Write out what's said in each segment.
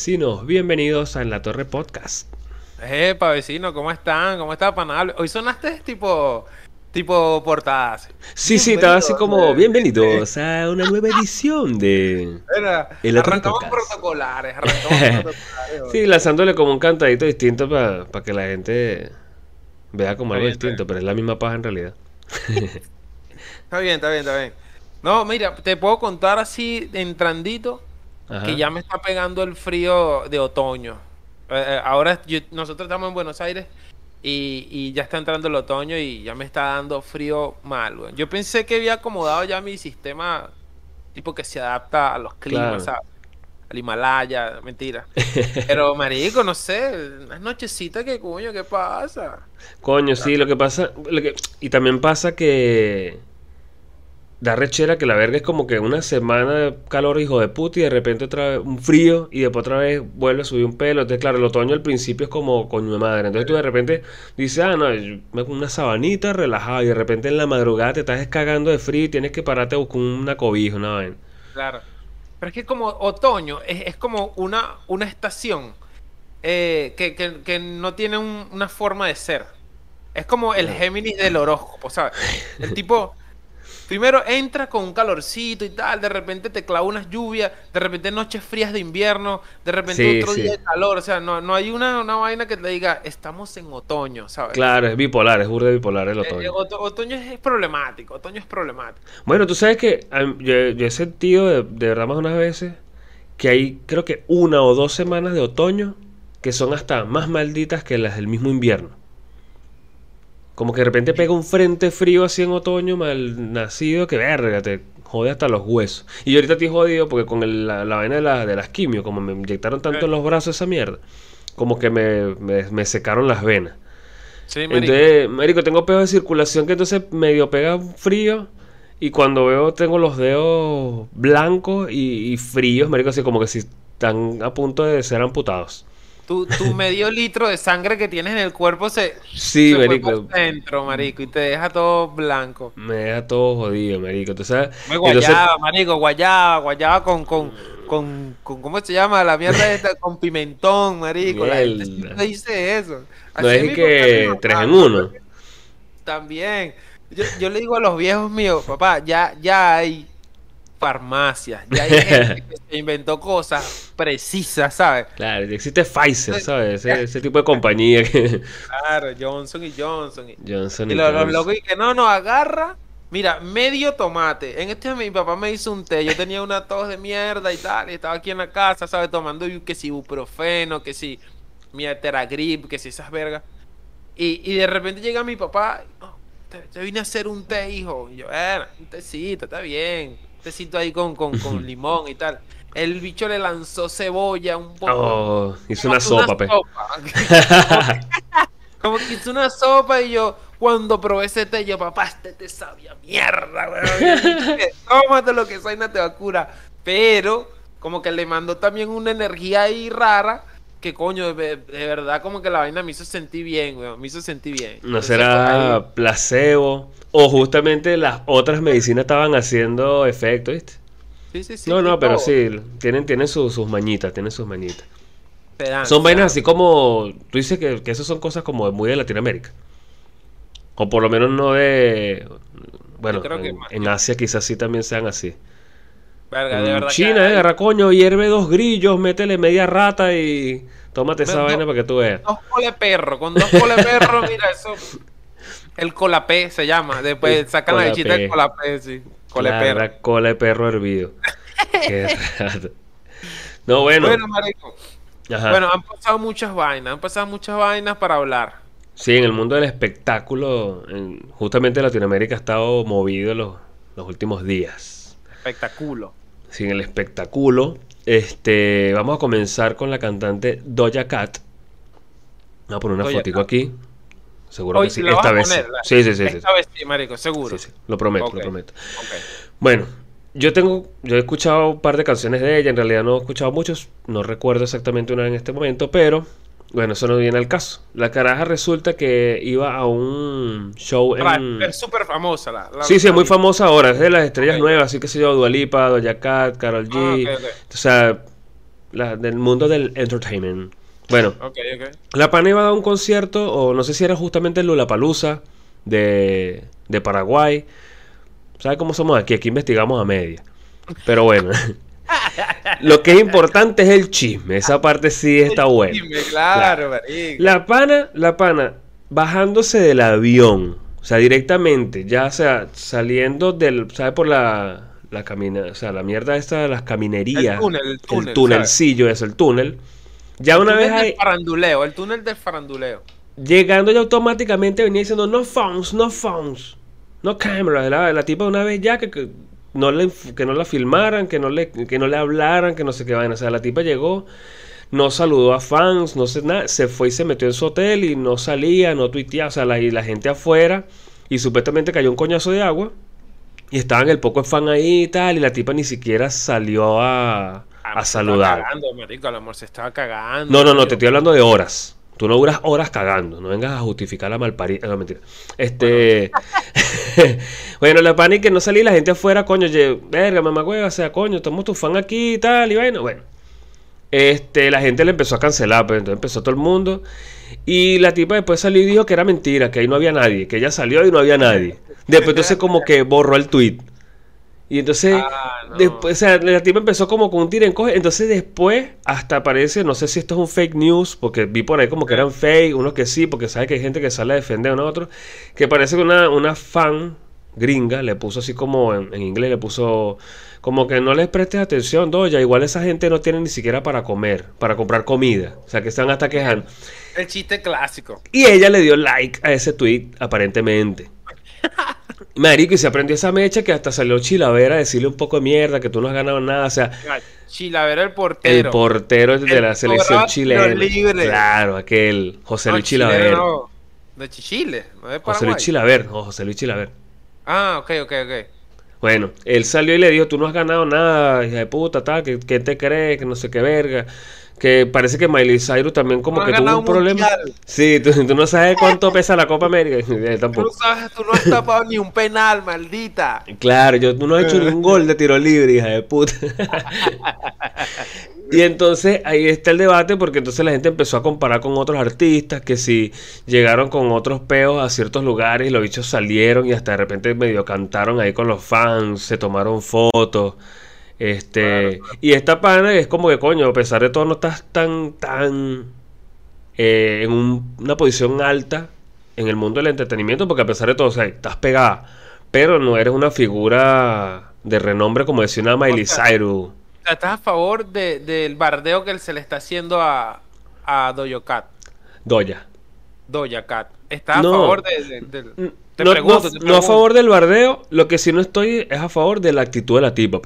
vecinos, bienvenidos a En la Torre Podcast. Epa, vecino, ¿cómo están? ¿Cómo está, panal? Hoy sonaste tipo, tipo portadas. Sí, sí, estaba así como, bienvenidos a una nueva edición de... Era, Torre arrancamos protocolares, arrancamos protocolares. Sí, lanzándole como un cantadito distinto para que la gente vea como algo distinto, pero es la misma paja en realidad. Está bien, está bien, está bien. No, mira, te puedo contar así, entrandito, Ajá. que ya me está pegando el frío de otoño. Eh, eh, ahora yo- nosotros estamos en Buenos Aires y, y ya está entrando el otoño y ya me está dando frío mal, güey. Yo pensé que había acomodado ya mi sistema tipo que se adapta a los climas, Claro. ¿sabes? Al Himalaya, mentira. Pero, marico, no sé, unas nochecitas que coño, ¿qué pasa? Coño, sí, lo que pasa, lo que- y también pasa que da rechera que la verga es como que una semana de calor hijo de puta y de repente otra vez un frío y después otra vez vuelve a subir un pelo. Entonces, claro, el otoño al principio es como coño de madre. Entonces tú de repente dices, ah, no, yo me pongo una sabanita relajada y de repente en la madrugada te estás cagando de frío y tienes que pararte a buscar una cobija, una vaina. Claro. Pero es que como otoño es, es como una, una estación eh, que, que- que no tiene un- una forma de ser. Es como el Géminis del horóscopo, ¿sabes? El tipo, primero entra con un calorcito y tal, de repente te clava unas lluvias, de repente noches frías de invierno, de repente Sí, otro sí. día de calor, o sea, no, no hay una, una vaina que te diga, estamos en otoño, ¿sabes? Claro, es bipolar, es burde bipolar el Eh, otoño. oto- otoño es, problemático, otoño es problemático. Bueno, tú sabes que yo, yo he sentido de, de verdad más unas veces que hay creo que una o dos semanas de otoño que son hasta más malditas que las del mismo invierno. Como que de repente pega un frente frío así en otoño mal nacido que verga, te jode hasta los huesos. Y yo ahorita estoy jodido porque con el- la, la vaina de, la, de las quimio, como me inyectaron tanto en los brazos esa mierda, como que me, me, me secaron las venas. Sí, marico. Entonces, marico, tengo pedos de circulación que entonces medio pega frío. Y cuando veo, tengo los dedos blancos y, y fríos, marico, así como que si están a punto de ser amputados. Tu, tu medio litro de sangre que tienes en el cuerpo se, Sí, se fue marico. por dentro, marico, y te deja todo blanco. Me deja todo jodido, marico. Tú sabes. Entonces, guayaba, marico, guayaba, guayaba con, con, con, con- ¿cómo se llama? La mierda esta, con pimentón, marico. La gente Mierda. siempre dice eso. no Así es mi que tres en uno. También. Yo, yo le digo a los viejos míos, papá, ya, ya hay farmacias, ya hay gente que se inventó cosas precisas, ¿sabes? Claro, existe Pfizer, ¿sabes? Ese, ese tipo de compañía que. Claro, Johnson y Johnson. y- Johnson Y y los, los Johnson. locos y que no, no, agarra. Mira, medio tomate. En este mi papá me hizo un té. Yo tenía una tos de mierda y tal. Y estaba aquí en la casa, ¿sabes? Tomando que si ibuprofeno, que si mi Teragrip, que si esas vergas. Y, y de repente llega mi papá. "Oh, te, te vine a hacer un té, hijo. Y yo, bueno, un tecito, está bien. Tecito ahí con, con, con limón y tal. El bicho le lanzó cebolla, un poco. Oh, hizo una sopa, pe. Como que hizo una sopa y yo, cuando probé ese té, yo, papá, este té sabía mierda, weón. Tómate lo que esa vaina te va a curar. Pero, como que le mandó también una energía ahí rara, que coño, de, de verdad, como que la vaina me hizo sentir bien, weón. Me hizo sentir bien. No será placebo. O justamente las otras medicinas estaban haciendo efecto, ¿viste? Sí, sí, sí. no, no, pero sí, tienen, tienen su- sus mañitas, tienen sus mañitas. Son vainas así como, tú dices que, que esas son cosas como muy de Latinoamérica. O por lo menos no de, bueno, en Asia quizás sí también sean así. Verga, de En verdad que China, eh, agarra coño, hierve dos grillos, métele media rata y tómate esa vaina para que tú veas. Dos cole perro, con dos cole perro, mira eso. El colapé se llama. Después sacan la lechita del colapé. sí. Cole Claro, perro. de perro hervido. Qué rato. No, bueno. Bueno, marico. ajá. Bueno, han pasado muchas vainas, han pasado muchas vainas para hablar. Sí, en el mundo del espectáculo, en- justamente Latinoamérica ha estado movido los, los últimos días. Espectáculo. Sí, en el espectáculo, este, vamos a comenzar con la cantante Doja Cat. Vamos a poner una Doja fotico Cat. aquí. Seguro Hoy que sí. la Esta vez poner, sí. la- Sí, sí, sí, sí. Esta vez sí, marico, seguro. Sí, sí. Lo prometo, lo prometo. Bueno, yo tengo, yo he escuchado un par de canciones de ella, en realidad no he escuchado muchos, no recuerdo exactamente una en este momento, pero bueno, eso no viene al caso. La caraja resulta que iba a un show en... Es súper famosa la, la- Sí, sí, es muy famosa ahora, es de las estrellas nuevas, así que se yo, Dua Lipa, Doja Cat, Karol G, Ah, o sea, la- del mundo del entertainment. Bueno, la pana iba a dar un concierto, o no sé si era justamente el Lollapalooza de, de Paraguay. ¿Sabes cómo somos aquí? Aquí investigamos a media. Pero bueno, lo que es importante es el chisme. Esa parte sí está buena. Dime, claro. La pana, la pana, bajándose del avión, o sea, directamente, ya sea saliendo del, ¿sabes? Por la, la camina, o sea, la mierda esta de las caminerías. El túnel, el túnel, El tunelcillo, es el túnel. Ya una el vez ahí, del faranduleo, el túnel del faranduleo. llegando ya automáticamente venía diciendo, no phones, no phones, no cameras. La, la tipa una vez ya que, que no le, que no la filmaran, que no le, que no le hablaran, que no sé qué vaina. O sea, la tipa llegó, no saludó a fans, no sé nada, se fue y se metió en su hotel y no salía, no tuiteaba, o sea, la, y la gente afuera y supuestamente cayó un coñazo de agua y estaban el poco de fan ahí y tal y la tipa ni siquiera salió a, Ah, a saludar. Cagando, marico, el amor se estaba cagando. No, no, no, te estoy hablando de horas. Tú no duras horas cagando, no vengas a justificar la malparida. No, mentira. Este. Bueno, la pana y que no salí la gente afuera, coño, verga, mamá hueva, o sea, coño, estamos tu fan aquí y tal, y bueno, bueno. Este, la gente le empezó a cancelar, pues entonces empezó todo el mundo. Y la tipa después salió y dijo que era mentira, que ahí no había nadie, que ella salió y no había nadie. Después entonces como que borró el tweet. Y entonces, Ah, no. después, o sea, la tipa empezó como con un tira en coge. Entonces después, hasta parece, no sé si esto es un fake news, porque vi por ahí como que eran fake, unos que sí, porque sabe que hay gente que sale a defender a uno a otro, que parece que una, una fan gringa le puso así como en, en inglés, le puso como que no les prestes atención, doya, igual esa gente no tiene ni siquiera para comer, para comprar comida, o sea que están hasta quejando. El chiste clásico. Y ella le dio like a ese tweet, aparentemente. Marico, y se aprendió esa mecha que hasta salió Chilavera a decirle un poco de mierda, que tú no has ganado nada. O sea, Chilavera el portero. el portero de El la selección chilena. libre. Claro, aquel José No, Luis chileno Chilaver. no, De Chile, no de José. Luis Chilaver, o José Luis Chilaver. Ah, ok, ok, ok. Bueno, él salió y le dijo, tú no has ganado nada, hija de puta, tal, que, que te crees, que no sé qué verga. Que parece que Miley Cyrus también como No que tuvo un problema. mundial. Sí, tú, tú no sabes cuánto pesa la Copa América. Él Tú no tampoco. sabes, tú no has tapado ni un penal, maldita. Claro, yo, tú no has hecho ni un gol de tiro libre, hija de puta. y entonces ahí está el debate porque entonces la gente empezó a comparar con otros artistas que si llegaron con otros peos a ciertos lugares y los bichos salieron y hasta de repente medio cantaron ahí con los fans, se tomaron fotos. Este, Claro, y esta pana es como que coño, a pesar de todo no estás tan tan eh, en un- una posición alta en el mundo del entretenimiento, porque a pesar de todo, o sea, estás pegada, pero no eres una figura de renombre como decía una Miley Cyrus. ¿Estás a favor de- del bardeo que se le está haciendo a, a Doja Cat? Doya. Doja Cat. ¿Estás a favor de, de- Te no, pregunto, no- te no a favor del bardeo, lo que sí no estoy es a favor de la actitud de la tipa.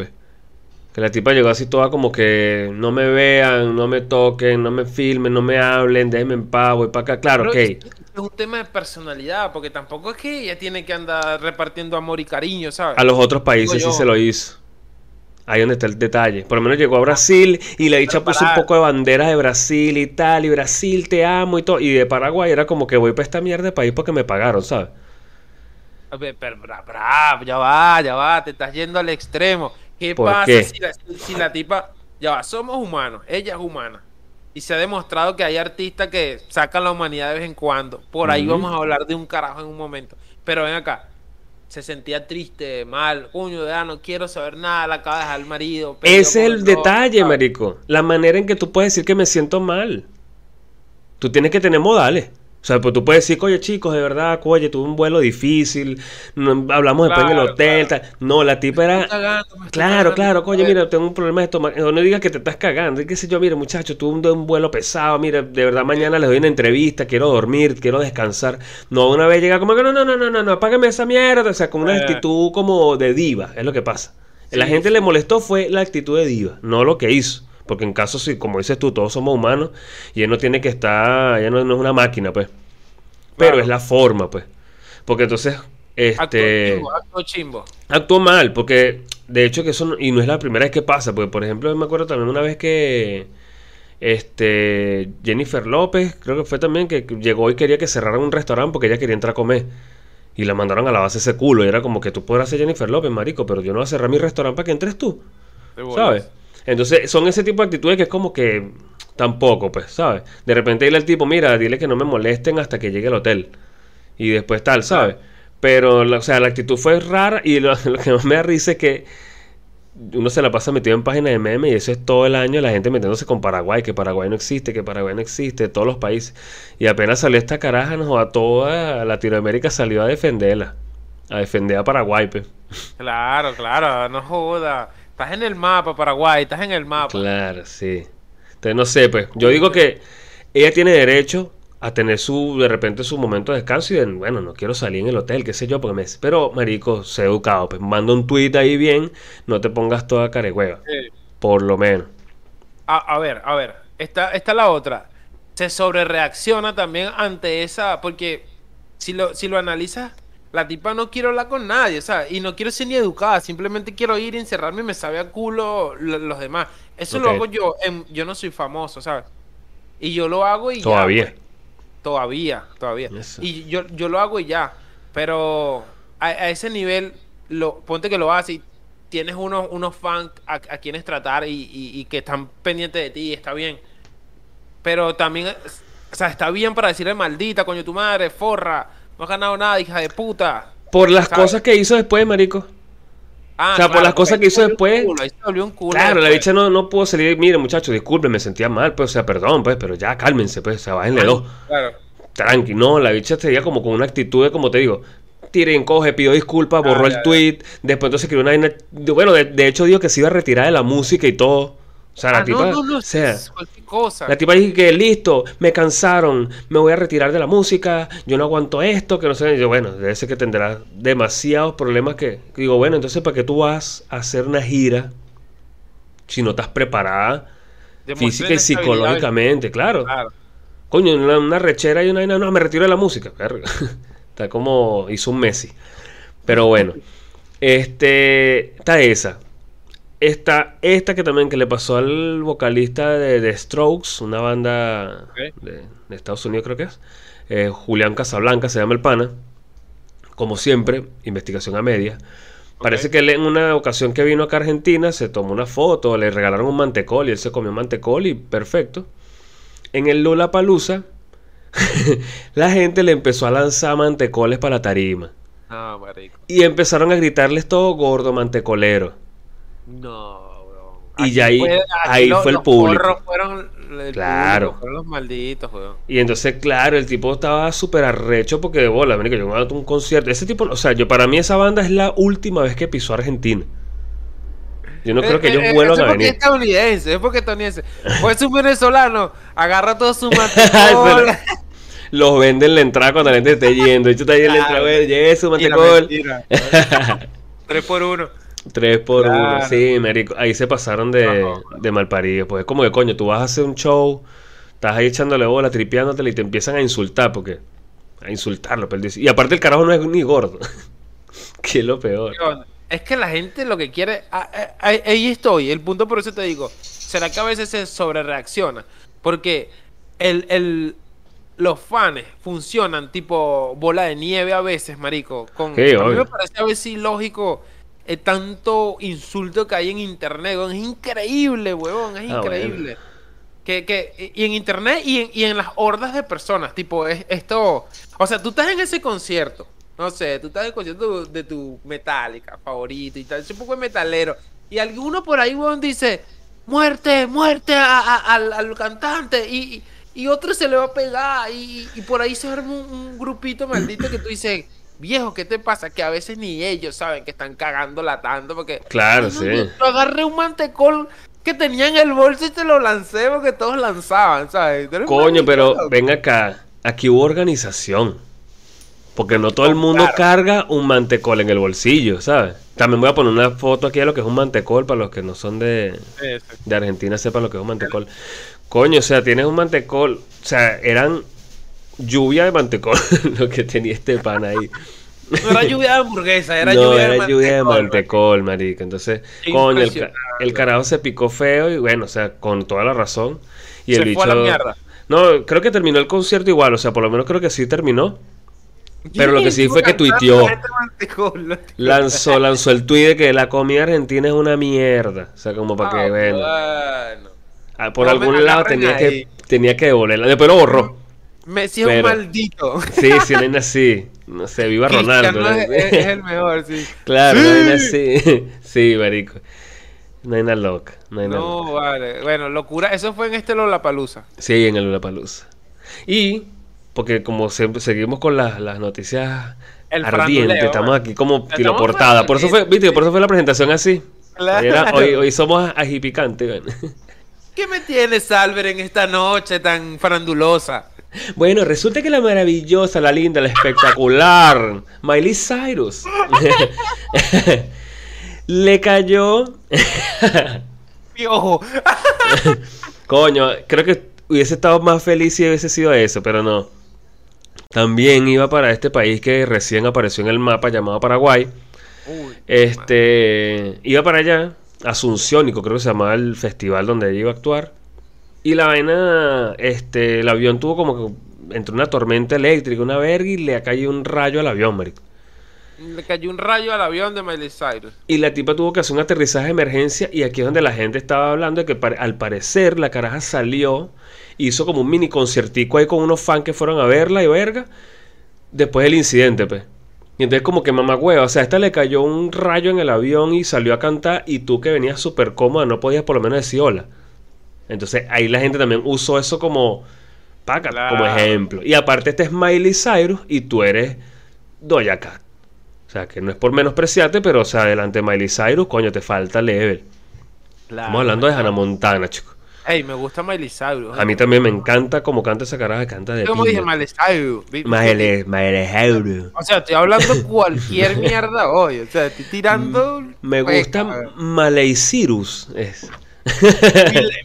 Que la tipa llegó así toda como que no me vean, no me toquen, no me filmen, no me hablen, déjenme en paz, voy para acá. Claro, Pero ok. es, un tema de personalidad, porque tampoco es que ella tiene que andar repartiendo amor y cariño, ¿sabes? A los otros países sí se lo hizo. Ahí donde está el detalle. Por lo menos llegó a Brasil y la dicha Pero puso un poco de banderas de Brasil y tal, y Brasil te amo y todo. Y de Paraguay era como que voy para esta mierda de país porque me pagaron, ¿sabes? Pero, bra, bra, ya va, ya va, te estás yendo al extremo. ¿Qué ¿Por pasa qué? Si, la, si la tipa, ya va, somos humanos, ella es humana. Y se ha demostrado que hay artistas que sacan la humanidad de vez en cuando. Por ahí vamos a hablar de un carajo en un momento. Pero ven acá, se sentía triste, mal, coño, ya no quiero saber nada, la acaba de dejar el marido. Ese es el detalle, marico. La manera en que tú puedes decir que me siento mal. Tú tienes que tener modales. O sea, pues tú puedes decir, oye chicos, de verdad, oye, tuve un vuelo difícil, no- hablamos después en el hotel, claro. No, la tipa Me era... estoy cagando, me estoy Claro, claro, estoy mira, tengo un problema de estómago. No digas que te estás cagando. Y qué sé yo, mira, muchacho, tuve un, un vuelo pesado. Mira, de verdad, mañana les doy una entrevista. Quiero dormir, quiero descansar. No, una vez llega como que no, no, no, no, no, no, apágame esa mierda. O sea, con una Eh. actitud como de diva, es lo que pasa. la gente sí. le molestó fue la actitud de diva, no lo que hizo. Porque en caso, si, como dices tú, todos somos humanos y él no tiene que estar, ella no, no es una máquina, pues. Pero Claro. es la forma, pues. Porque entonces, este chimbo, acto chimbo. actuó mal, porque de hecho que eso no- y no es la primera vez que pasa, porque por ejemplo me acuerdo también una vez que este Jennifer López, creo que fue también que llegó y quería que cerraran un restaurante porque ella quería entrar a comer. Y la mandaron a la base ese culo. Y era como que tú podrás ser Jennifer López, marico, pero yo no voy a cerrar mi restaurante para que entres tú. ¿Sabes? Entonces, son ese tipo de actitudes que es como que tampoco, pues, ¿sabes? De repente dile al tipo, mira, dile que no me molesten hasta que llegue al hotel. Y después tal, ¿sabes? Pero, la- o sea, la actitud fue rara y lo, lo que más me da risa es que uno se la pasa metido en páginas de memes y eso es todo el año la gente metiéndose con Paraguay, que Paraguay no existe, que Paraguay no existe, todos los países. Y apenas salió esta caraja, nos a toda Latinoamérica salió a defenderla, a defender a Paraguay, pues. Claro, claro, no joda. Estás en el mapa, Paraguay, estás en el mapa. Claro, sí. Entonces, no sé, pues. Yo digo que ella tiene derecho a tener su, de repente, su momento de descanso y de, bueno, no quiero salir en el hotel, qué sé yo, porque me... Pero, marico, sé educado, pues. Manda un tweet ahí bien, no te pongas toda carehueva. Sí. Por lo menos. A, a ver, a ver, esta, esta es la otra. Se sobrereacciona también ante esa, porque si lo, si lo analizas, la tipa no quiere hablar con nadie, ¿sabes? Y no quiero ser ni educada, simplemente quiero ir y encerrarme y me sabe a culo lo- los demás. Eso lo hago yo, en- yo no soy famoso, ¿sabes? Y yo lo hago y ya, Todavía. pues. Todavía, todavía. Eso. Y yo, yo lo hago y ya. Pero a, a ese nivel, lo, ponte que lo haces y tienes unos, unos fans a, a quienes tratar y, y- y que están pendientes de ti, está bien. Pero también, o sea, está bien para decirle maldita, coño tu madre, forra, no has ganado nada, hija de puta. Por las ¿Sabes? cosas que hizo después, marico. Ah, O sea, por las cosas que hizo después- culo, ahí se un culo Claro, la bicha no, no pudo salir. Mire, muchachos, disculpen, me sentía mal, pues, o sea, perdón, pues, pero ya cálmense, pues, o sea, bájenle dos. Claro. Tranqui, no, la bicha tenía como con una actitud de, como te digo, tire, coge, pidió disculpas, borró Ah, el ya, ya. tweet, después entonces escribió una vaina- Bueno, de, de hecho dijo que se iba a retirar de la música y todo. O sea, la Ah, tipa, no, no, no, o sea, es cualquier cosa. la tipa dijo que listo, me cansaron, me voy a retirar de la música, yo no aguanto esto, que no sé. Y yo, bueno, debe ser que tendrá demasiados problemas que, digo, bueno, entonces, ¿para qué tú vas a hacer una gira si no estás preparada física y psicológicamente? Claro. Claro. Coño, una, una rechera y una no, me retiro de la música. verga. Está como hizo un Messi. Pero bueno. Este. Está esa. Está esta que también que le pasó al vocalista de, de Strokes, una banda de, de Estados Unidos creo que es. Eh, Julián Casablanca se llama el pana. Como siempre, investigación a media. Parece que él en una ocasión que vino acá a Argentina se tomó una foto, le regalaron un mantecol y él se comió mantecol y perfecto. En el Lula Palusa, la gente le empezó a lanzar mantecoles para la tarima. Marico. Y empezaron a gritarles todo gordo mantecolero. No, weón. Y ya ahí- aquí ahí los- fue el los público. fueron el Claro. público, fueron los malditos, weón. Y entonces, claro, el tipo estaba súper arrecho porque de bola, marico, yo me a un concierto. Ese tipo, o sea, yo para mí esa banda es la última vez que pisó Argentina. Yo no creo que Eh, ellos eh, vuelvan a es porque venir. es estadounidense, es porque es estadounidense. Pues un venezolano, agarra todo su mantecol. los venden la entrada cuando la gente esté yendo. Y tú estás ahí en la entrada, güey, lleve su mantecol. Tres por uno. Tres por uno, Claro. sí, marico. Ahí se pasaron de, No. de malparidos. Pues es como que, coño, tú vas a hacer un show, estás ahí echándole bola, tripeándotela y te empiezan a insultar, porque... A insultarlo, pero dice- Y aparte el carajo no es ni gordo. que es lo peor. Es que la gente lo que quiere. ah, ah, Ahí estoy. El punto por eso te digo. ¿Será que a veces se sobrereacciona? Porque el, el, los fans funcionan tipo bola de nieve a veces, marico. Con, Sí, a mí me parece a veces ilógico eh, tanto insulto que hay en internet. weón. Es increíble, huevón. Es Ah, increíble. Que, que, y en internet y en, y en las hordas de personas, tipo, es, esto, o sea, tú estás en ese concierto, no sé, tú estás en el concierto de tu Metallica favorito y tal, ese poco de metalero, y alguno por ahí, weón, dice, muerte, muerte a- a- al, al cantante, y, y otro se le va a pegar, y, y por ahí se arma un, un grupito maldito que tú dices, viejo, ¿qué te pasa? Que a veces ni ellos saben que están cagándola tanto, porque Claro, sí. Yo, agarré un mantecol que tenía en el bolso y te lo lancé porque todos lanzaban, ¿sabes? Coño, pero loco. ven acá. Aquí hubo organización. Porque no todo el mundo Claro. carga un mantecol en el bolsillo, ¿sabes? También voy a poner una foto aquí de lo que es un mantecol para los que no son de, de Argentina sepan lo que es un mantecol. Coño, o sea, tienes un mantecol. O sea, eran lluvia de mantecol lo que tenía este pan ahí. No era lluvia de hamburguesa, era no, lluvia de era lluvia de mantecol, marica. Entonces, coño, el, el carajo se picó feo y bueno, o sea, con toda la razón. Y Se el fue a la bicho- mierda. No, creo que terminó el concierto igual, o sea, por lo menos creo que sí terminó. Pero lo que sí fue que tuiteó. Lanzó, lanzó el tuit de que la comida argentina es una mierda. O sea, como para que, Ah, bueno. bueno. Ah, Por No algún lado tenía ahí. que, tenía que devolverla. Después lo borró. Messi es un maldito. Sí, sí, no es así. No sé, viva Ronaldo. Es, es el mejor, sí. Claro, Sí. nada así. Sí, marico. No hay nada loca. No hay loca. Vale. Bueno, locura. Eso fue en este Lollapalooza. Sí, en el Lollapalooza. Y, porque como siempre seguimos con las, las noticias El ardientes, estamos aquí como Estamos tiro portada. Por eso fue, viste, por eso fue la presentación así. Claro. Era- hoy, hoy somos ajipicantes. ¿Qué me tienes, Albert, en esta noche tan farandulosa? Bueno, resulta que la maravillosa, la linda, la espectacular Miley Cyrus le cayó. Piojo. Coño, creo que hubiese estado más feliz si hubiese sido eso, pero no. También iba para este país que recién apareció en el mapa llamado Paraguay. Uy, Este, iba para allá, Asunciónico, creo que se llamaba el festival donde ella iba a actuar. Y la vaina, este, el avión tuvo como que entre una tormenta eléctrica, una verga, y le cayó un rayo al avión, marico. Le cayó un rayo al avión de Miley Cyrus. Y la tipa tuvo que hacer un aterrizaje de emergencia y aquí es donde la gente estaba hablando de que al parecer la caraja salió, hizo como un mini conciertico ahí con unos fans que fueron a verla y verga, después del incidente, pues. Y entonces como que mamá hueva, o sea, a esta le cayó un rayo en el avión y salió a cantar y tú que venías súper cómoda no podías por lo menos decir hola. Entonces ahí la gente también usó eso como, paca, como ejemplo. Y aparte este es Miley Cyrus y tú eres Doja Cat. O sea, que no es por menospreciarte, pero o sea, adelante Miley Cyrus, coño, te falta level. Estamos hablando de Hannah Montana, chico. Ey, me gusta Miley Cyrus. A mí también me encanta como canta esa caraja, canta de Como dije, Miley Cyrus. Miley, Miley Cyrus. O sea, estoy hablando cualquier mierda hoy. O sea, estoy tirando. Me gusta. Miley Cyrus. Es.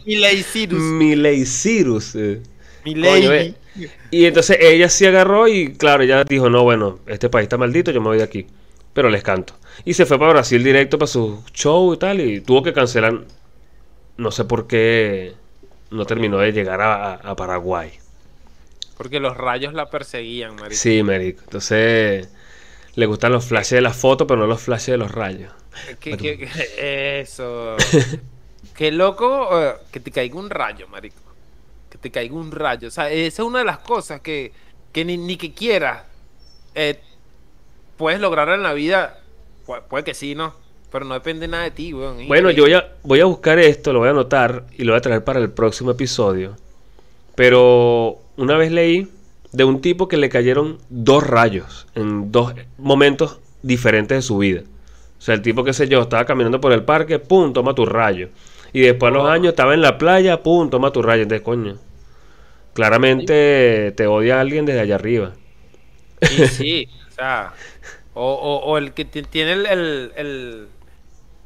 Miley- Cyrus. Miley Cyrus. eh. Miley. Coño, eh. Y entonces ella sí agarró y claro, ella dijo, no, bueno, este país está maldito, yo me voy de aquí. Pero les canto. Y se fue para Brasil directo para su show y tal y tuvo que cancelar. No sé por qué no terminó de llegar a, Paraguay. Porque los rayos la perseguían, marico. Sí, marico. Entonces le gustan los flashes de la foto, pero no los flashes de los rayos. Eso. Qué loco eh, que te caiga un rayo, marico. Que te caiga un rayo. O sea, esa es una de las cosas que, que ni, ni que quieras eh, puedes lograr en la vida. Pu- puede que sí, ¿no? Pero no depende nada de ti, weón. Bueno, yo voy a, voy a buscar esto, lo voy a anotar y lo voy a traer para el próximo episodio. Pero una vez leí de un tipo que le cayeron dos rayos en dos momentos diferentes de su vida. O sea, el tipo, qué sé yo, estaba caminando por el parque, pum, toma tu rayo. Y después a los años estaba en la playa, pum, toma tu rayo. Entonces, coño, claramente te odia alguien desde allá arriba. Sí, sí, o sea, o, o- o el que ti- tiene el, el- el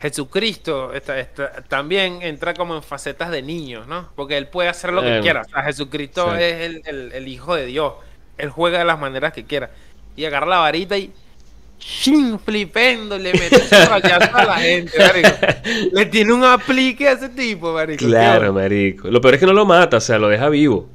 Jesucristo está- está- también entra como en facetas de niños, ¿no? Porque él puede hacer lo que quiera. O sea, Jesucristo sí. es el, el- el hijo de Dios. Él juega de las maneras que quiera. Y agarra la varita y ¡shin! flipendo, le mete su rayazo a la gente, marico. Le tiene un aplique a ese tipo, marico. Claro, marico. Lo peor es que no lo mata, o sea, lo deja vivo.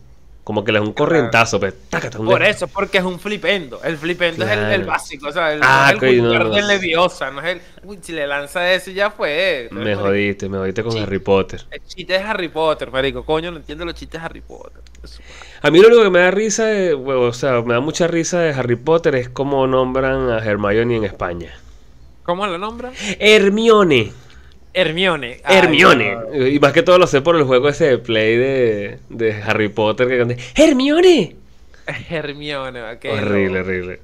Como que le da un corrientazo, pues, tácata, un Por eso, porque es un flipendo. El flipendo es el, básico, o sea, el, Ah, no es el no. Leviosa, no es el. Uy, si le lanza ese ya fue. Me jodiste, me jodiste con. Harry Potter. El chiste es Harry Potter, marico. Coño, no entiendo los chistes de Harry Potter. Eso. A mí lo único que me da risa, de- o sea, me da mucha risa de Harry Potter es cómo nombran a Hermione en España. ¿Cómo lo nombra? Hermione. Hermione. Ay, Hermione. no. Y más que todo lo sé por el juego ese de play de, de Harry Potter que canta Hermione. Hermione, ok. horrible, horrible.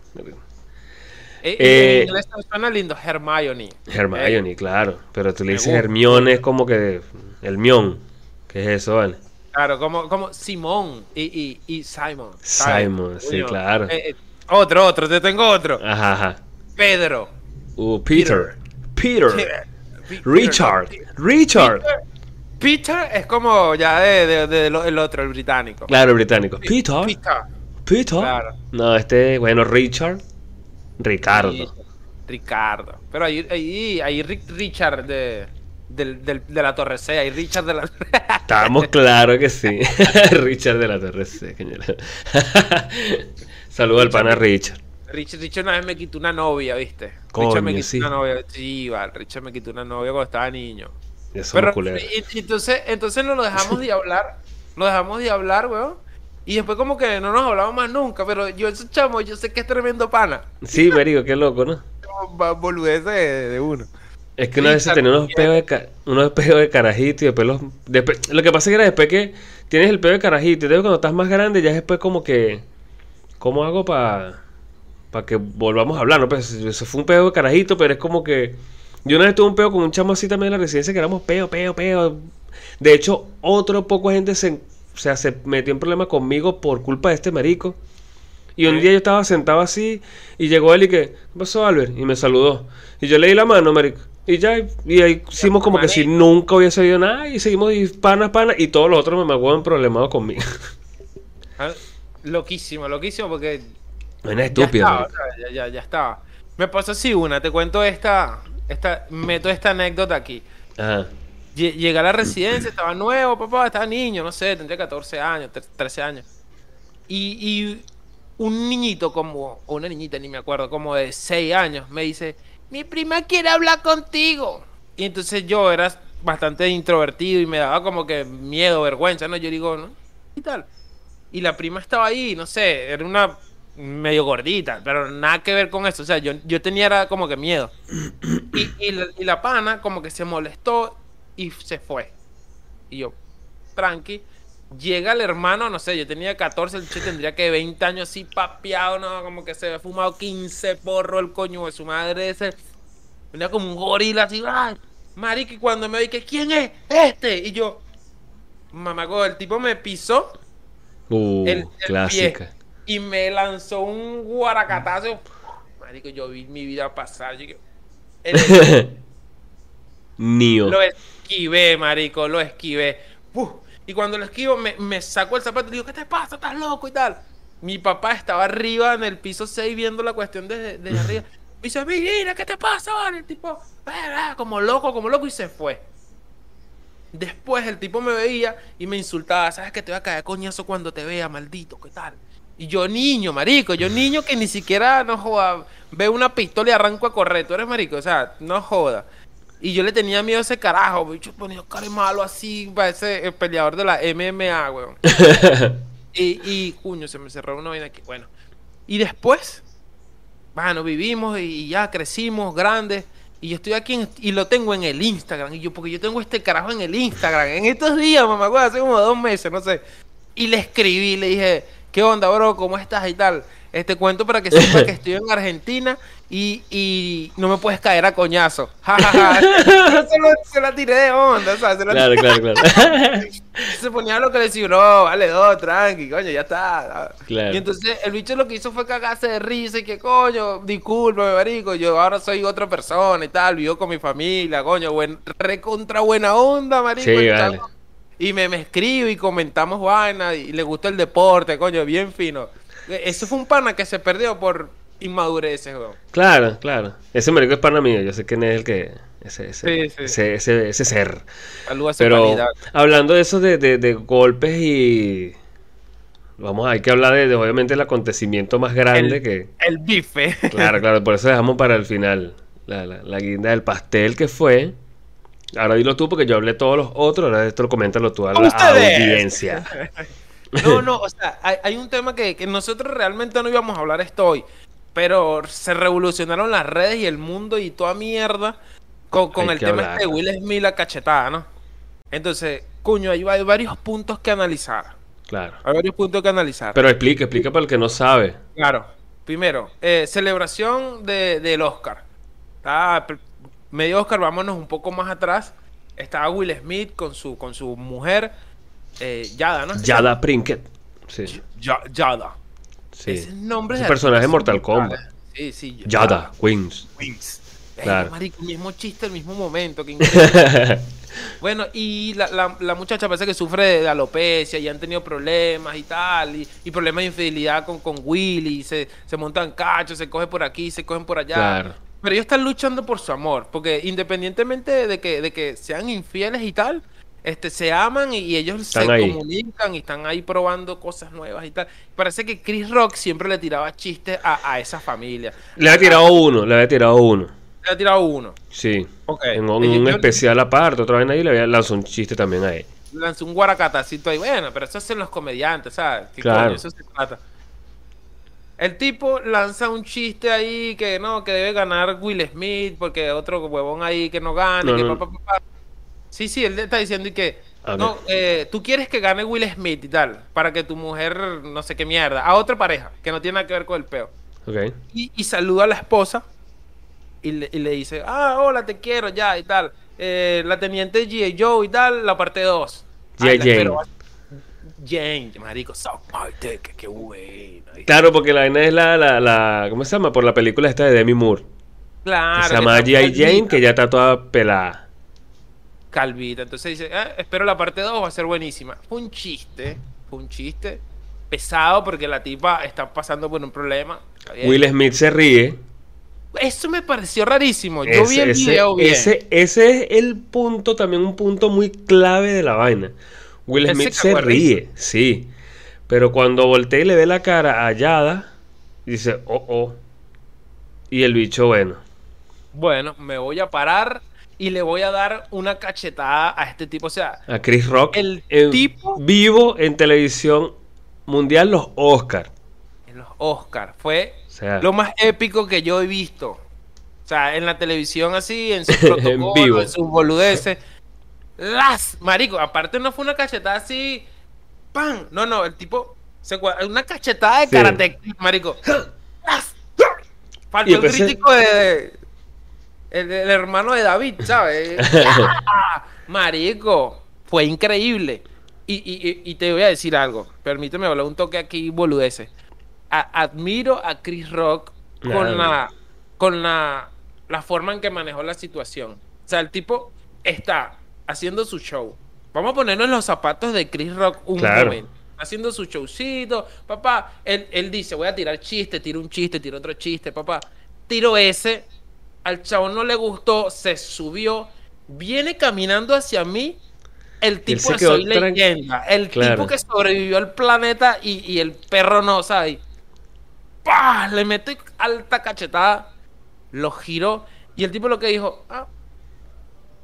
Eh, Eh, en inglés suena lindo, Hermione. Hermione, Eh, claro. Pero tú le dices gusta. Hermione es como que el mión. ¿Qué es eso, vale? claro, como, como Simón y, y, y Simon. Simon, sí, claro. eh, eh, otro, otro, te tengo otro. Ajá, ajá. Pedro. Uh, Peter. Peter. Peter, Richard. Richard. Peter es como ya de, de- de lo- el otro, el británico. Claro, el británico. Peter. Peter. Peter. Claro. No, este, bueno, Richard. Ricardo. Y- Ricardo. Pero ahí, ahí, ahí Ri- Richard de, del- del- de la Torre C, hay Richard de la... Estamos claro que sí. Richard de la Torre C, señora. Saludo al pana Richard. Richard, Richard una vez me quitó una novia, ¿viste? Coño, Richard me quitó sí. una novia. Sí, vale, Richard me quitó una novia cuando estaba niño. Eso Pero, y- entonces, entonces nos lo dejamos de hablar. Nos dejamos de hablar, weón. Y después como que no nos hablamos más nunca. Pero yo, ese chamo, yo sé que es tremendo pana. Sí, marico, qué loco, ¿no? Va- Boludez de, de uno. Es que una vez se Richard, tenía unos peos de, unos peos de carajito y después los... después- lo que pasa es que era después que tienes el peo de carajito y después cuando estás más grande ya es después como que... ¿Cómo hago para para que volvamos a hablar? No, pues eso fue un peo de carajito, pero es como que... Yo una vez tuve un peo con un chamo así también en la residencia que éramos peo, peo, peo. De hecho, otro poco gente se, o sea, se metió en problemas conmigo por culpa de este marico. Y un día yo estaba sentado así y llegó él y que, ¿qué pasó Albert? Y me saludó. Y yo le di la mano, marico. Y ya, y ahí hicimos como que si nunca hubiese oído nada y seguimos y panas, panas y todos los otros me magüean problemados conmigo. Ah, Loquísimo, loquísimo porque Bueno, es ya estaba, ya, ya, ya estaba. Me pasó así una, te cuento esta, esta, meto esta anécdota aquí. Ajá. Llegué a la residencia, estaba nuevo, papá, estaba niño, no sé, tendría 14 años, tre- 13 años. Y, y un niñito como, o una niñita, ni me acuerdo, como de 6 años, me dice, mi prima quiere hablar contigo. Y entonces yo era bastante introvertido y me daba como que miedo, vergüenza, ¿no? Yo digo, ¿no? Y tal. Y la prima estaba ahí, no sé, era una medio gordita, pero nada que ver con eso. O sea, yo, yo tenía era como que miedo. Y, y la, y la pana como que se molestó y se fue. Y yo, tranqui. Llega el hermano, no sé, yo tenía 14, el chico tendría que 20 años así papeado, ¿no? Como que se había fumado 15 porro el coño de su madre ese. Venía como un gorila así, ¡ay! Marico, y cuando me vi que, ¿quién es? Este. Y yo, mamago, el tipo me pisó Uh, el, el clásica. pie y me lanzó un guaracatazo. Marico, yo vi mi vida pasar. yo- el- Nio. lo esquivé, marico, lo esquivé. Uf, y cuando lo esquivo, me, me saco el zapato y digo, ¿qué te pasa? ¿Estás loco y tal? Mi papá estaba arriba en el piso 6 viendo la cuestión desde, desde arriba. Me dice, mira, ¿qué te pasa? vale?" El tipo, "Ah, ah", como loco, como loco, y se fue. Después el tipo me veía y me insultaba, ¿sabes que te voy a caer coñazo cuando te vea, maldito? ¿Qué tal? Y yo niño, marico, yo niño que ni siquiera, no joda, veo una pistola y arranco a correr. Tú eres marico, o sea, no joda. Y yo le tenía miedo a ese carajo, bicho ponía cara malo así, parece el peleador de la MMA, weón. Y, y, cuño, se me cerró una vaina aquí. Bueno, y después, bueno, vivimos y ya crecimos grandes. Y yo estoy aquí en- y lo tengo en el Instagram. Y yo, porque yo tengo este carajo en el Instagram. En estos días, mamá, hace como dos meses, no sé. Y le escribí, le dije, ¿qué onda, bro? ¿Cómo estás y tal? Este cuento para que sepas que estoy en Argentina y, y no me puedes caer a coñazo. Ja, ja, ja. se, lo- se la tiré de onda, o sea, se la Claro, claro, claro. se ponía lo que le decía, no, vale, dos, tranqui, coño, ya está. Claro. Y entonces el bicho lo que hizo fue cagarse de risa y que, coño, discúlpame, marico, yo ahora soy otra persona y tal, vivo con mi familia, coño, buen, recontra buena onda, marico. Sí, y, vale. tal. Y me, me escribe y comentamos vaina y le gusta el deporte, coño, bien fino. E, Eso fue un pana que se perdió por inmadurez, weón. Claro, claro. Ese marico es pana mío. Yo sé quién es el que. Ese, ese, Sí, sí. ese, ese, ese ser. Saludos Pero hablando de eso de, de, de golpes y. Vamos, hay que hablar de, de, obviamente el acontecimiento más grande El- que. El bife. Claro, claro, por eso dejamos para el final la, la, la guinda del pastel que fue. Ahora dilo tú porque yo hablé todos los otros, ahora esto lo coméntalo tú a la ¡Ustedes! audiencia. No, no, o sea, hay, hay un tema que, que nosotros realmente no íbamos a hablar esto hoy, pero se revolucionaron las redes y el mundo y toda mierda con, con el tema hablar. este de Will Smith la cachetada, ¿no? Entonces, cuño, hay, hay varios puntos que analizar. Claro. Hay varios puntos que analizar. Pero explica, explica para el que no sabe. Claro. Primero, eh, celebración de, del Oscar. Estaba pr- medio Oscar, vámonos un poco más atrás. Estaba Will Smith con su, con su mujer, eh, Yada, ¿no? Yada Prinkett. Sí, Ya- Yada. sí. Ese nombre Ese de personaje de Mortal. Kombat. Sí, sí. Yada, Wings. Wings. Claro. marico, el mismo chiste, el mismo momento. qué increíble. bueno, y la, la- la muchacha parece que sufre de, de alopecia y han tenido problemas y tal. Y, y problemas de infidelidad con, con Willy. Se, se montan cachos, se coge por aquí, se cogen por allá. Claro. Pero ellos están luchando por su amor. Porque independientemente de que, de que sean infieles y tal, este, se aman y, y ellos Están se ahí. comunican y están ahí probando cosas nuevas y tal. Parece que Chris Rock siempre le tiraba chistes a, a esa familia. Le había tirado uno, le había tirado uno. Le ha tirado uno. Sí. Ok. En un, yo- un especial aparte, otra vez ahí le había lanzado un chiste también a él. Lanzó un guaracatacito ahí. Bueno, pero eso hacen los comediantes, ¿sabes? ¿Qué Claro. coño? Eso se trata. El tipo lanza un chiste ahí que no, que debe ganar Will Smith porque otro huevón ahí que no gane. No, que no. pa, pa, pa, pa. Sí, sí, él está diciendo y que no, eh, tú quieres que gane Will Smith y tal, para que tu mujer no sé qué mierda, a otra pareja que no tiene nada que ver con el peo. Ok. Y, y saluda a la esposa y le, y le dice, ah, hola, te quiero ya y tal. Eh, la teniente G.A. Joe y tal, la parte 2. G.I. Jane. Jane, marico, South Park, qué, bueno. Claro, porque la vaina es la, la, la. ¿Cómo se llama? Por la película esta de Demi Moore. Claro. que se llama G.I. Jane, que ya está toda pelada. Calvita. Entonces dice, "Eh, espero la parte 2, va a ser buenísima. Fue un chiste, fue un chiste pesado porque la tipa está pasando por un problema. Will Smith se ríe. Eso me pareció rarísimo. Yo vi el ese, video bien. ese, ese es el punto, también un punto muy clave de la vaina. Will se Smith se, ríe, sí. Pero cuando voltea y le ve la cara a Yada, dice, oh, oh. Y el bicho, bueno. Bueno, me voy a parar y le voy a dar una cachetada a este tipo. O sea, A Chris Rock. El en tipo- Vivo en televisión mundial, los Oscar. en los Oscars fue O sea, lo más épico que yo he visto. O sea, en la televisión así, en sus protocolos, vivo. en sus boludeces. Las, marico, aparte no fue una cachetada así, ¡pam! No, no, el tipo, se una cachetada de Sí. karate, marico. ¡Las! Faltó el crítico de, el, el hermano de David, ¿sabes? Marico, fue increíble. Y, y- y- te voy a decir algo. Permíteme hablar un toque aquí, boludeces. A- admiro a Chris Rock con, la, con la, la forma en que manejó la situación. O sea, el tipo está haciendo su show. Vamos a ponernos en los zapatos de Chris Rock un Claro. momento. Haciendo su showcito. Papá, él, él dice, voy a tirar chiste, tiro un chiste, tiro otro chiste, papá. Tiro ese. Al chavo no le gustó, se subió. Viene caminando hacia mí. El tipo quedó soy leyenda. El Claro. tipo que sobrevivió al planeta y, y el perro no, ¿sabes? ¡Pah! Le mete alta cachetada. Lo giró. Y el tipo lo que dijo, ah,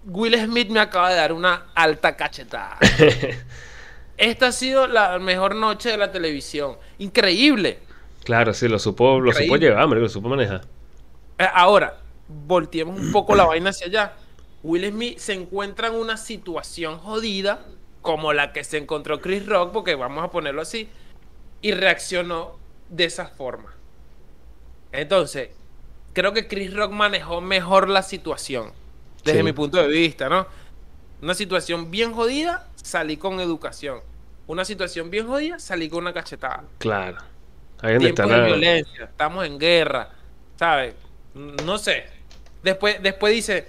Will Smith me acaba de dar una alta cachetada. Esta ha sido la mejor noche de la televisión. Increíble. claro, sí, lo supo, lo supo llevar, hombre, lo supo manejar. Eh, Ahora, volteemos un poco la vaina hacia allá. Will Smith se encuentra en una situación jodida, como la que se encontró Chris Rock, porque vamos a ponerlo así, y reaccionó de esa forma. Entonces, creo que Chris Rock manejó mejor la situación, desde Sí. mi punto de vista, ¿no? Una situación bien jodida, salí con educación. Una situación bien jodida, salí con una cachetada. Claro. Ahí está de la... violencia, estamos en guerra, ¿sabes? No sé. Después, después dice,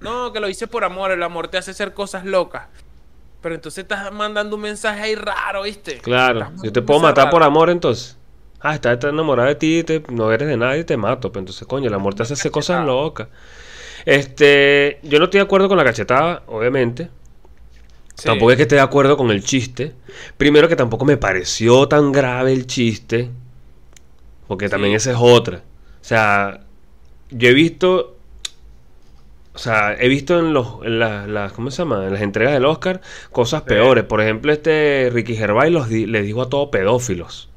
no, que lo hice por amor, el amor te hace hacer cosas locas. Pero entonces estás mandando un mensaje ahí raro, ¿viste? Claro, yo te puedo matar por amor entonces. Ah, estás está enamorado de ti, te- no eres de nadie, te mato. Pero entonces, coño, el amor te hace hacer cosas locas. Este, yo no estoy de acuerdo con la cachetada, obviamente. Sí. Tampoco es que esté de acuerdo con el chiste. Primero que tampoco me pareció tan grave el chiste. Porque también esa es otra. O sea, yo he visto. O sea, he visto en los, en las, las- ¿cómo se llama? En las entregas del Oscar cosas peores. Por ejemplo, este Ricky Gervais los di- le dijo a todos pedófilos.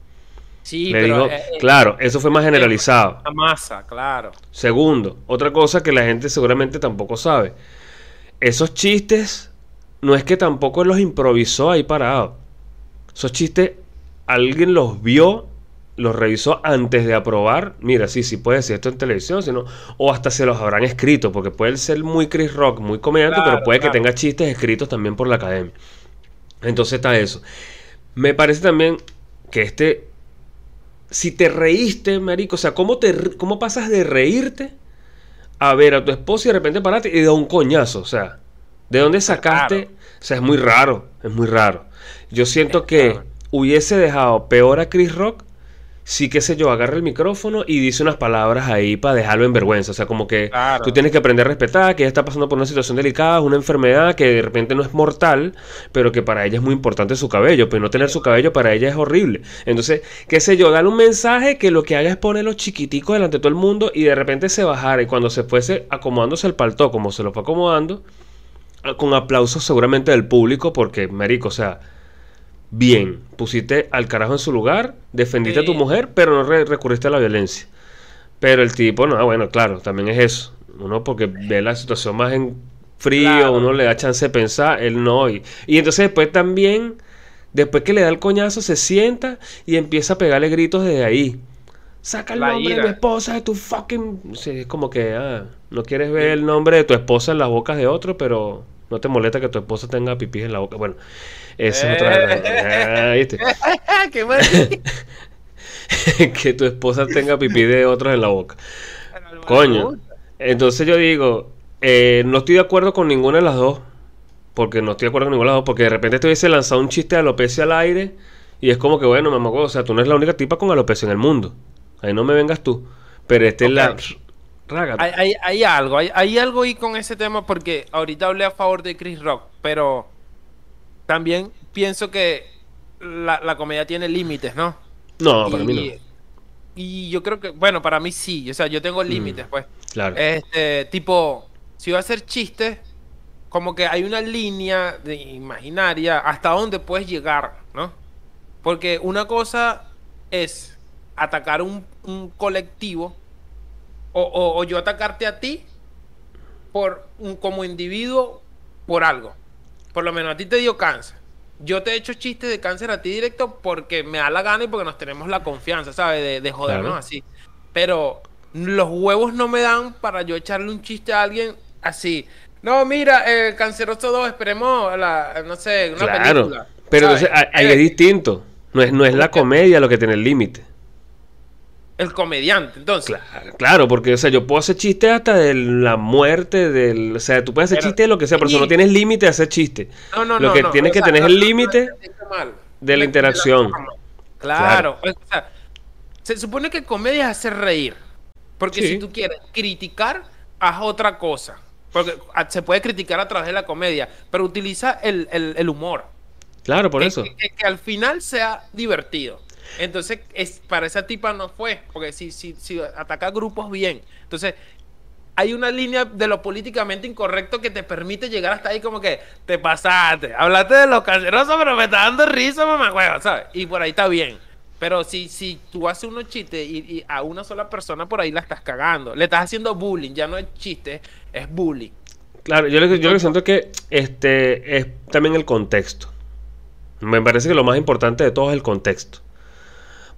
Sí, le pero eh, eh, claro, eso fue más generalizado. la masa, claro. Segundo, otra cosa que la gente seguramente tampoco sabe. Esos chistes no es que tampoco los improvisó ahí parado. Esos chistes alguien los vio, los revisó antes de aprobar. Mira, sí, sí puede decir esto en televisión, sino, o hasta se los habrán escrito, porque puede ser muy Chris Rock, muy comediante, Claro, pero puede claro. que tenga chistes escritos también por la academia. Entonces está eso. Me parece también que este si te reíste, marico, o sea, ¿cómo, te, ¿cómo pasas de reírte a ver a tu esposa y de repente pararte y de un coñazo? O sea, ¿de dónde sacaste? O sea, es muy raro, es muy raro. Yo siento que hubiese dejado peor a Chris Rock sí, qué sé yo, agarra el micrófono y dice unas palabras ahí para dejarlo en vergüenza. O sea, como que Claro. tú tienes que aprender a respetar que ella está pasando por una situación delicada, una enfermedad que de repente no es mortal, pero que para ella es muy importante su cabello. Pero no tener su cabello para ella es horrible. Entonces, qué sé yo, darle un mensaje que lo que haga es ponerlo chiquitico delante de todo el mundo y de repente se bajara y cuando se fuese acomodándose el palto como se lo fue acomodando, con aplausos seguramente del público, porque, marico, o sea, bien, pusiste al carajo en su lugar, defendiste a tu mujer, pero no re- recurriste a la violencia. Pero el tipo, no, bueno, claro, también es eso. Uno porque ve la situación más en frío, Claro. uno le da chance de pensar, él no. Y, y entonces después también, después que le da el coñazo, se sienta y empieza a pegarle gritos desde ahí. Saca el La nombre de mi esposa de tu fucking... Sí, es como que, ah, no quieres ver el nombre de tu esposa en las bocas de otro, pero no te molesta que tu esposa tenga pipí en la boca. Bueno, esa es otra... Ah, ¿viste? ¡Qué mal! que tu esposa tenga pipí de otros en la boca. Coño. Entonces yo digo, eh, no estoy de acuerdo con ninguna de las dos. Porque no estoy de acuerdo con ninguna de las dos. Porque de repente te hubiese lanzado un chiste de alopecia al aire. Y es como que, bueno, mamá, o sea, tú no eres la única tipa con alopecia en el mundo. Ahí no me vengas tú. Pero este es la. Hay, hay, hay algo, hay, hay algo ahí con ese tema porque ahorita hablé a favor de Chris Rock, pero también pienso que la, la comedia tiene límites, ¿no? No, para mí y, no. y yo creo que, bueno, para mí sí, o sea, yo Mm. tengo límites, pues. Claro. Este, tipo, si voy a hacer chistes, como que hay una línea de imaginaria hasta dónde puedes llegar, ¿no? Porque una cosa es atacar un, un colectivo o, o- o yo atacarte a ti por un, como individuo por algo. Por lo menos a ti te dio cáncer. Yo te he hecho chistes de cáncer a ti directo porque me da la gana y porque nos tenemos la confianza, ¿sabes? De, de jodernos Claro. así. Pero los huevos no me dan para yo echarle un chiste a alguien así. No, mira, eh, Canceroso 2, esperemos, la, no sé, una Claro. película. Pero ¿sabes? entonces ahí Eh, es distinto. No es, no es la comedia lo que tiene el límite. El comediante, entonces. Claro, claro, porque, o sea, yo puedo hacer chistes hasta de la muerte, del... O sea, tú puedes hacer chistes de lo que sea, pero eso no tienes límite de hacer chistes. No, no, Lo no, que no, tienes que sea, tener es el límite de la interacción. Claro. O sea, se supone que comedia es hacer reír. Porque Sí. si tú quieres criticar, haz otra cosa. Porque se puede criticar a través de la comedia, pero utiliza el, el- el humor. Claro, por que, eso. Que, que- que al final sea divertido. Entonces, es, para esa tipa no fue. Porque si, si, si ataca grupos bien. Entonces, hay una línea de lo políticamente incorrecto que te permite llegar hasta ahí como que te pasaste. Hablaste de los cancerosos, pero me está dando risa, mamá ¿sabes? Y por ahí está bien. Pero si, si tú haces unos chistes y, a una sola persona por ahí la estás cagando, le estás haciendo bullying, ya no es chiste, es bullying. Claro, yo lo que, yo lo que siento es que este es también el contexto. Me parece que lo más importante de todo es el contexto.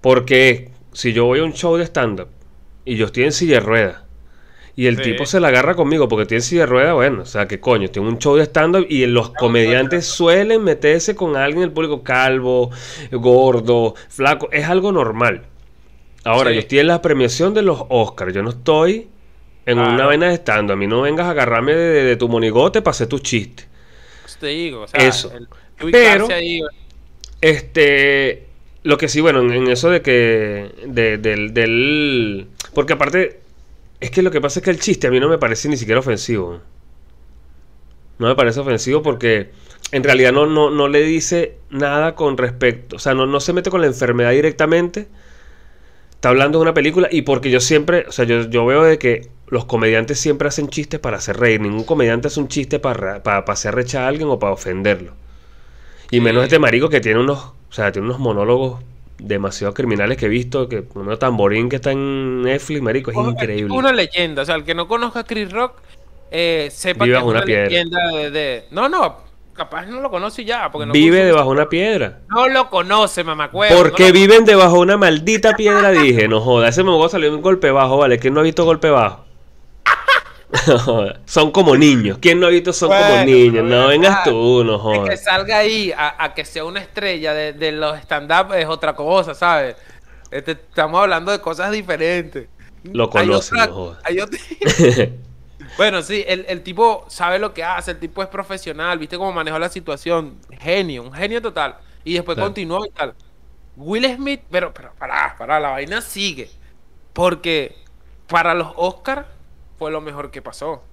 Porque si yo voy a un show de stand-up y yo estoy en silla de ruedas y el Sí. tipo se la agarra conmigo porque tiene silla de ruedas, bueno, o sea, que coño, tengo un show de stand-up y los comediantes suelen meterse con alguien del público calvo, gordo, flaco, es algo normal. Ahora, Sí. yo estoy en la premiación de los Oscars, yo no estoy en una vaina de stand A mí no vengas a agarrarme de, de tu monigote para hacer tus chistes. Pues Te digo, o sea, Eso. el- Pero- ahí, Este, lo que sí, bueno, en, eso de que, de- del, del, porque aparte, es que lo que pasa es que el chiste a mí no me parece ni siquiera ofensivo. No me parece ofensivo porque en realidad no, no, no le dice nada con respecto, o sea, no, no se mete con la enfermedad directamente. Está hablando de una película y porque yo siempre, o sea, yo, yo veo de que los comediantes siempre hacen chistes para hacer reír. Ningún comediante hace un chiste para, para, para hacer a alguien o para ofenderlo. Y menos este marico que tiene unos, o sea, tiene unos monólogos demasiado criminales que he visto, que uno tamborín que está en Netflix, marico, es increíble. Es una leyenda. O sea, el que no conozca a Chris Rock, eh, sepa que es una leyenda de, de- No, no, capaz no lo conoce ya. Porque no Vive debajo de una piedra. No lo conoce, mamacuevo. Porque no lo- viven debajo de una maldita piedra, dije, no joda, ese me salió un golpe bajo, vale, ¿quién no ha visto golpe bajo? Son como niños, ¿quién no ha visto son como niños? No vengas tú, no de que jodas. salga ahí a, a que sea una estrella de, de los stand-up es otra cosa, ¿sabes? Este, estamos hablando de cosas diferentes. Lo Hay conocen, otra- no jodas. hay otra- Bueno, sí, el, el tipo sabe lo que hace, el tipo es profesional, viste cómo manejó la situación. Genio, un genio total. Y después Claro. continuó y tal. Will Smith, pero, pero pará, pará, la vaina sigue. Porque para los Oscars fue lo mejor que pasó.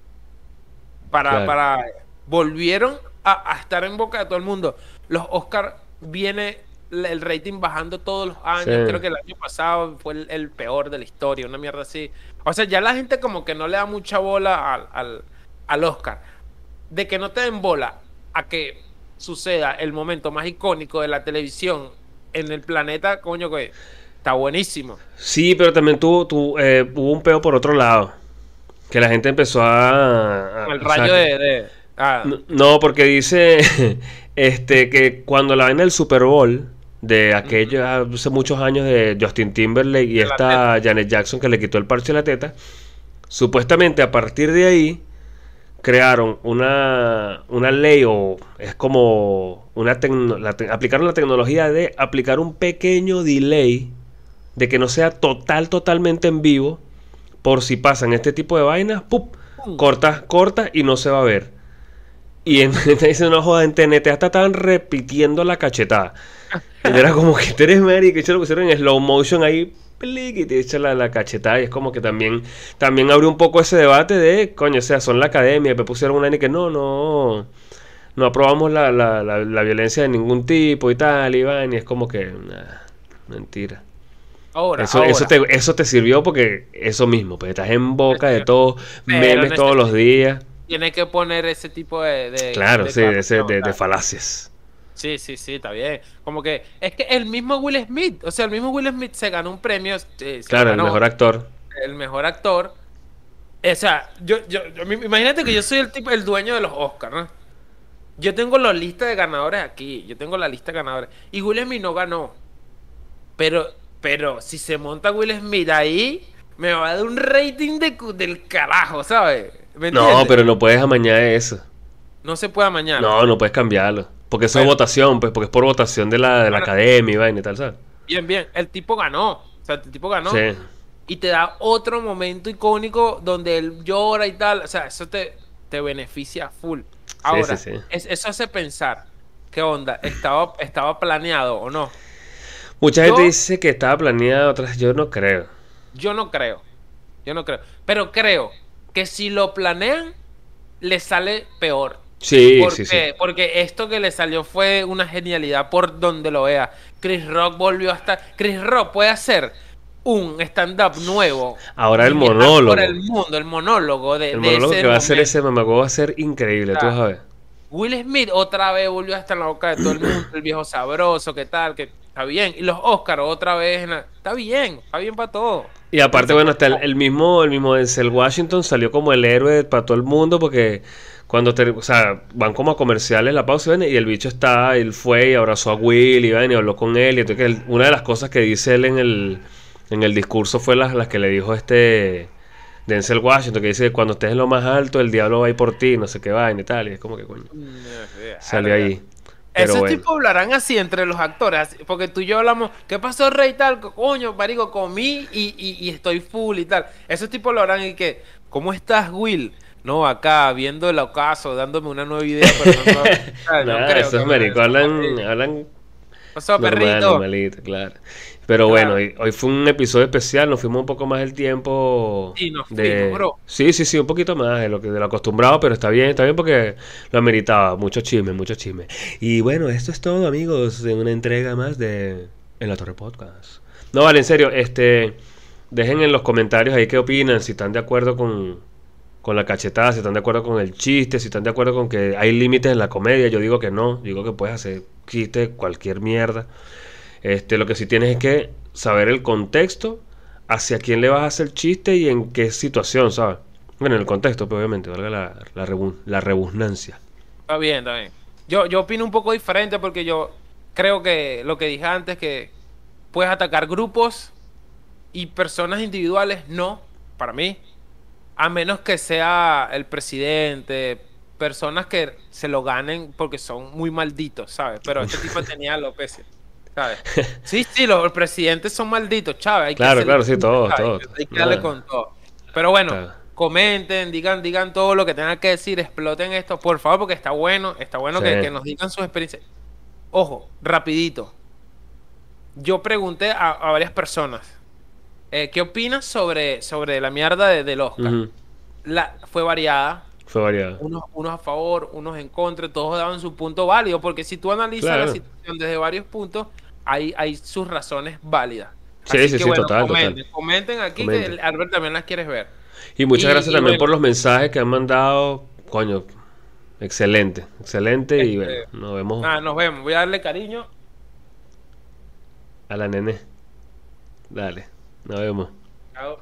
Para, Claro. para, volvieron a, a estar en boca de todo el mundo. Los Oscars viene el rating bajando todos los años. Sí. Creo que el año pasado fue el, el peor de la historia, una mierda así. O sea, ya la gente como que no le da mucha bola al, al, al Oscar. De que no te den bola a que suceda el momento más icónico de la televisión en el planeta, coño, que está buenísimo. Sí, pero también tuvo, tu- eh, hubo un peo por otro lado. Que la gente empezó a... a- El o sea, rayo de... de- ah, No, porque dice este que cuando la vaina del Super Bowl de aquello hace muchos años de Justin Timberlake y De esta Janet Jackson que le quitó el parche de la teta, supuestamente a partir de ahí crearon una, una ley o es como una la aplicaron la tecnología de aplicar un pequeño delay de que no sea total totalmente en vivo por si pasan este tipo de vainas, ¡pup! cortas, cortas y no se va a ver. Y en te dicen, no joda, en TNT hasta estaban repitiendo la cachetada. Y era como que tú eres Mary, que lo pusieron en slow motion ahí, plic, y te echa la, la cachetada. Y es como que también, también abrió un poco ese debate de, coño, o sea, son la academia, me pusieron una y que no, no, no aprobamos la, la, la, la violencia de ningún tipo y tal, y van, y es como que, nah, mentira. Ahora, Eso, ahora. eso, te, eso te sirvió porque eso mismo, pues estás en boca de todos, memes todos los días. Tiene que poner ese tipo de... de- Claro, sí, de, ese- falacias. Sí, sí, sí, está bien. Como que es que el mismo Will Smith, o sea, el mismo Will Smith se ganó un premio. eh, Claro, el mejor actor. el mejor actor. O sea, yo, yo, yo- imagínate que yo soy el tipo, el dueño de los Oscars, ¿no? Yo tengo la lista de ganadores aquí, yo tengo la lista de ganadores. Y Will Smith no ganó. Pero, pero si se monta Will Smith ahí, me va a dar un rating de, del carajo, ¿sabes? ¿Me No, pero no puedes amañar eso. No se puede mañana. No, no puedes cambiarlo. Porque eso Bueno. es votación, pues, porque es por votación de la, de la Bueno. academia y vaina y tal, ¿sabes? Bien, bien. El tipo ganó. O sea, el tipo ganó. Sí. y te da otro momento icónico donde él llora y tal. O sea, eso te, te beneficia full. Ahora, sí, sí. es- eso hace pensar, ¿qué onda? ¿Estaba, estaba planeado o no? Mucha gente dice que estaba planeada, otras yo no creo. Yo no creo. Yo no creo. Pero creo que si lo planean, le sale peor. Sí, ¿Por sí, sí. Porque esto que le salió fue una genialidad por donde lo vea. Chris Rock volvió a estar. Chris Rock puede hacer un stand-up nuevo. Ahora el monólogo. Por el mundo, el monólogo de, El de monólogo ese que va a hacer ese mamagüey va a ser increíble, tú vas a ver. Will Smith otra vez volvió a estar en la boca de todo el mundo, el viejo sabroso, ¿qué tal? Que está bien. Y los Oscars otra vez, en la- está bien, está bien para todo. Y aparte, bueno, hasta el, el mismo, el mismo Denzel Washington salió como el héroe para todo el mundo porque cuando te, o sea, van como a comerciales la pausa y el bicho está, él fue y abrazó a Will y, ven, y habló con él. Y entonces una de las cosas que dice él en el, en el discurso fue las, las que le dijo este Denzel Washington, que dice cuando estés en lo más alto, el diablo va a ir por ti, no sé qué vaina y tal. Y es como que coño, salió ahí. Pero Esos bueno. tipos hablarán así entre los actores, porque tú y yo hablamos, ¿qué pasó, Rey? Tal, coño, marico, comí y, y- y estoy full y tal. Esos tipos lo harán y que, ¿cómo estás, Will? No, acá, viendo el ocaso, dándome una nueva idea, pero no, no, no, no creo esos maricos hablan, hablan Pasó, perrito. normalito, claro. Pero Claro. bueno, hoy, fue un episodio especial, nos fuimos un poco más del tiempo. Sí, nos de... fuimos, bro. Sí, sí, sí, un poquito más de lo que de lo acostumbrado, pero está bien, está bien porque lo ameritaba. Mucho chisme, mucho chisme. Y bueno, esto es todo, amigos, de una entrega más de En la Torre Podcast. No, vale, en serio, este dejen en los comentarios ahí qué opinan, si están de acuerdo con, con la cachetada, si están de acuerdo con el chiste, si están de acuerdo con que hay límites en la comedia. Yo digo que no, digo que puedes hacer chiste, cualquier mierda. Este, lo que sí tienes es que saber el contexto, hacia quién le vas a hacer chiste y en qué situación, ¿sabes? Bueno, en el contexto, pues, obviamente, valga la, la, rebu- la rebusnancia. Está bien, está bien. Yo, yo opino un poco diferente porque yo creo que lo que dije antes, que puedes atacar grupos y personas individuales, no, para mí. A menos que sea el presidente, personas que se lo ganen porque son muy malditos, ¿sabes? Pero este tipo tenía alopecia, ¿sabes? Sí, sí, los presidentes son malditos, ¿sabes? Hay que Claro, hacerle- claro, sí, todos, todos. Hay que darle con todo. Pero bueno, Claro. comenten, digan, digan todo lo que tengan que decir, exploten esto, por favor, porque está bueno, está bueno que, Sí. que nos digan sus experiencias. Ojo, rapidito. yo pregunté a, a varias personas, eh, ¿qué opinas sobre, sobre la mierda de- del Oscar? La, fue variada, Fue unos, unos a favor, unos en contra, todos daban su punto válido, porque si tú analizas Claro. la situación desde varios puntos, hay, hay sus razones válidas. Sí, Así sí, que, sí, bueno, total, comenten, total. comenten aquí Comenten. que Albert también las quieres ver. Y muchas Y- gracias y también bueno. por los mensajes que han mandado. Coño, excelente, excelente. Y Este, bueno, nos vemos Nada, nos vemos. Voy a darle cariño. a la nene. Dale, nos vemos. Chao.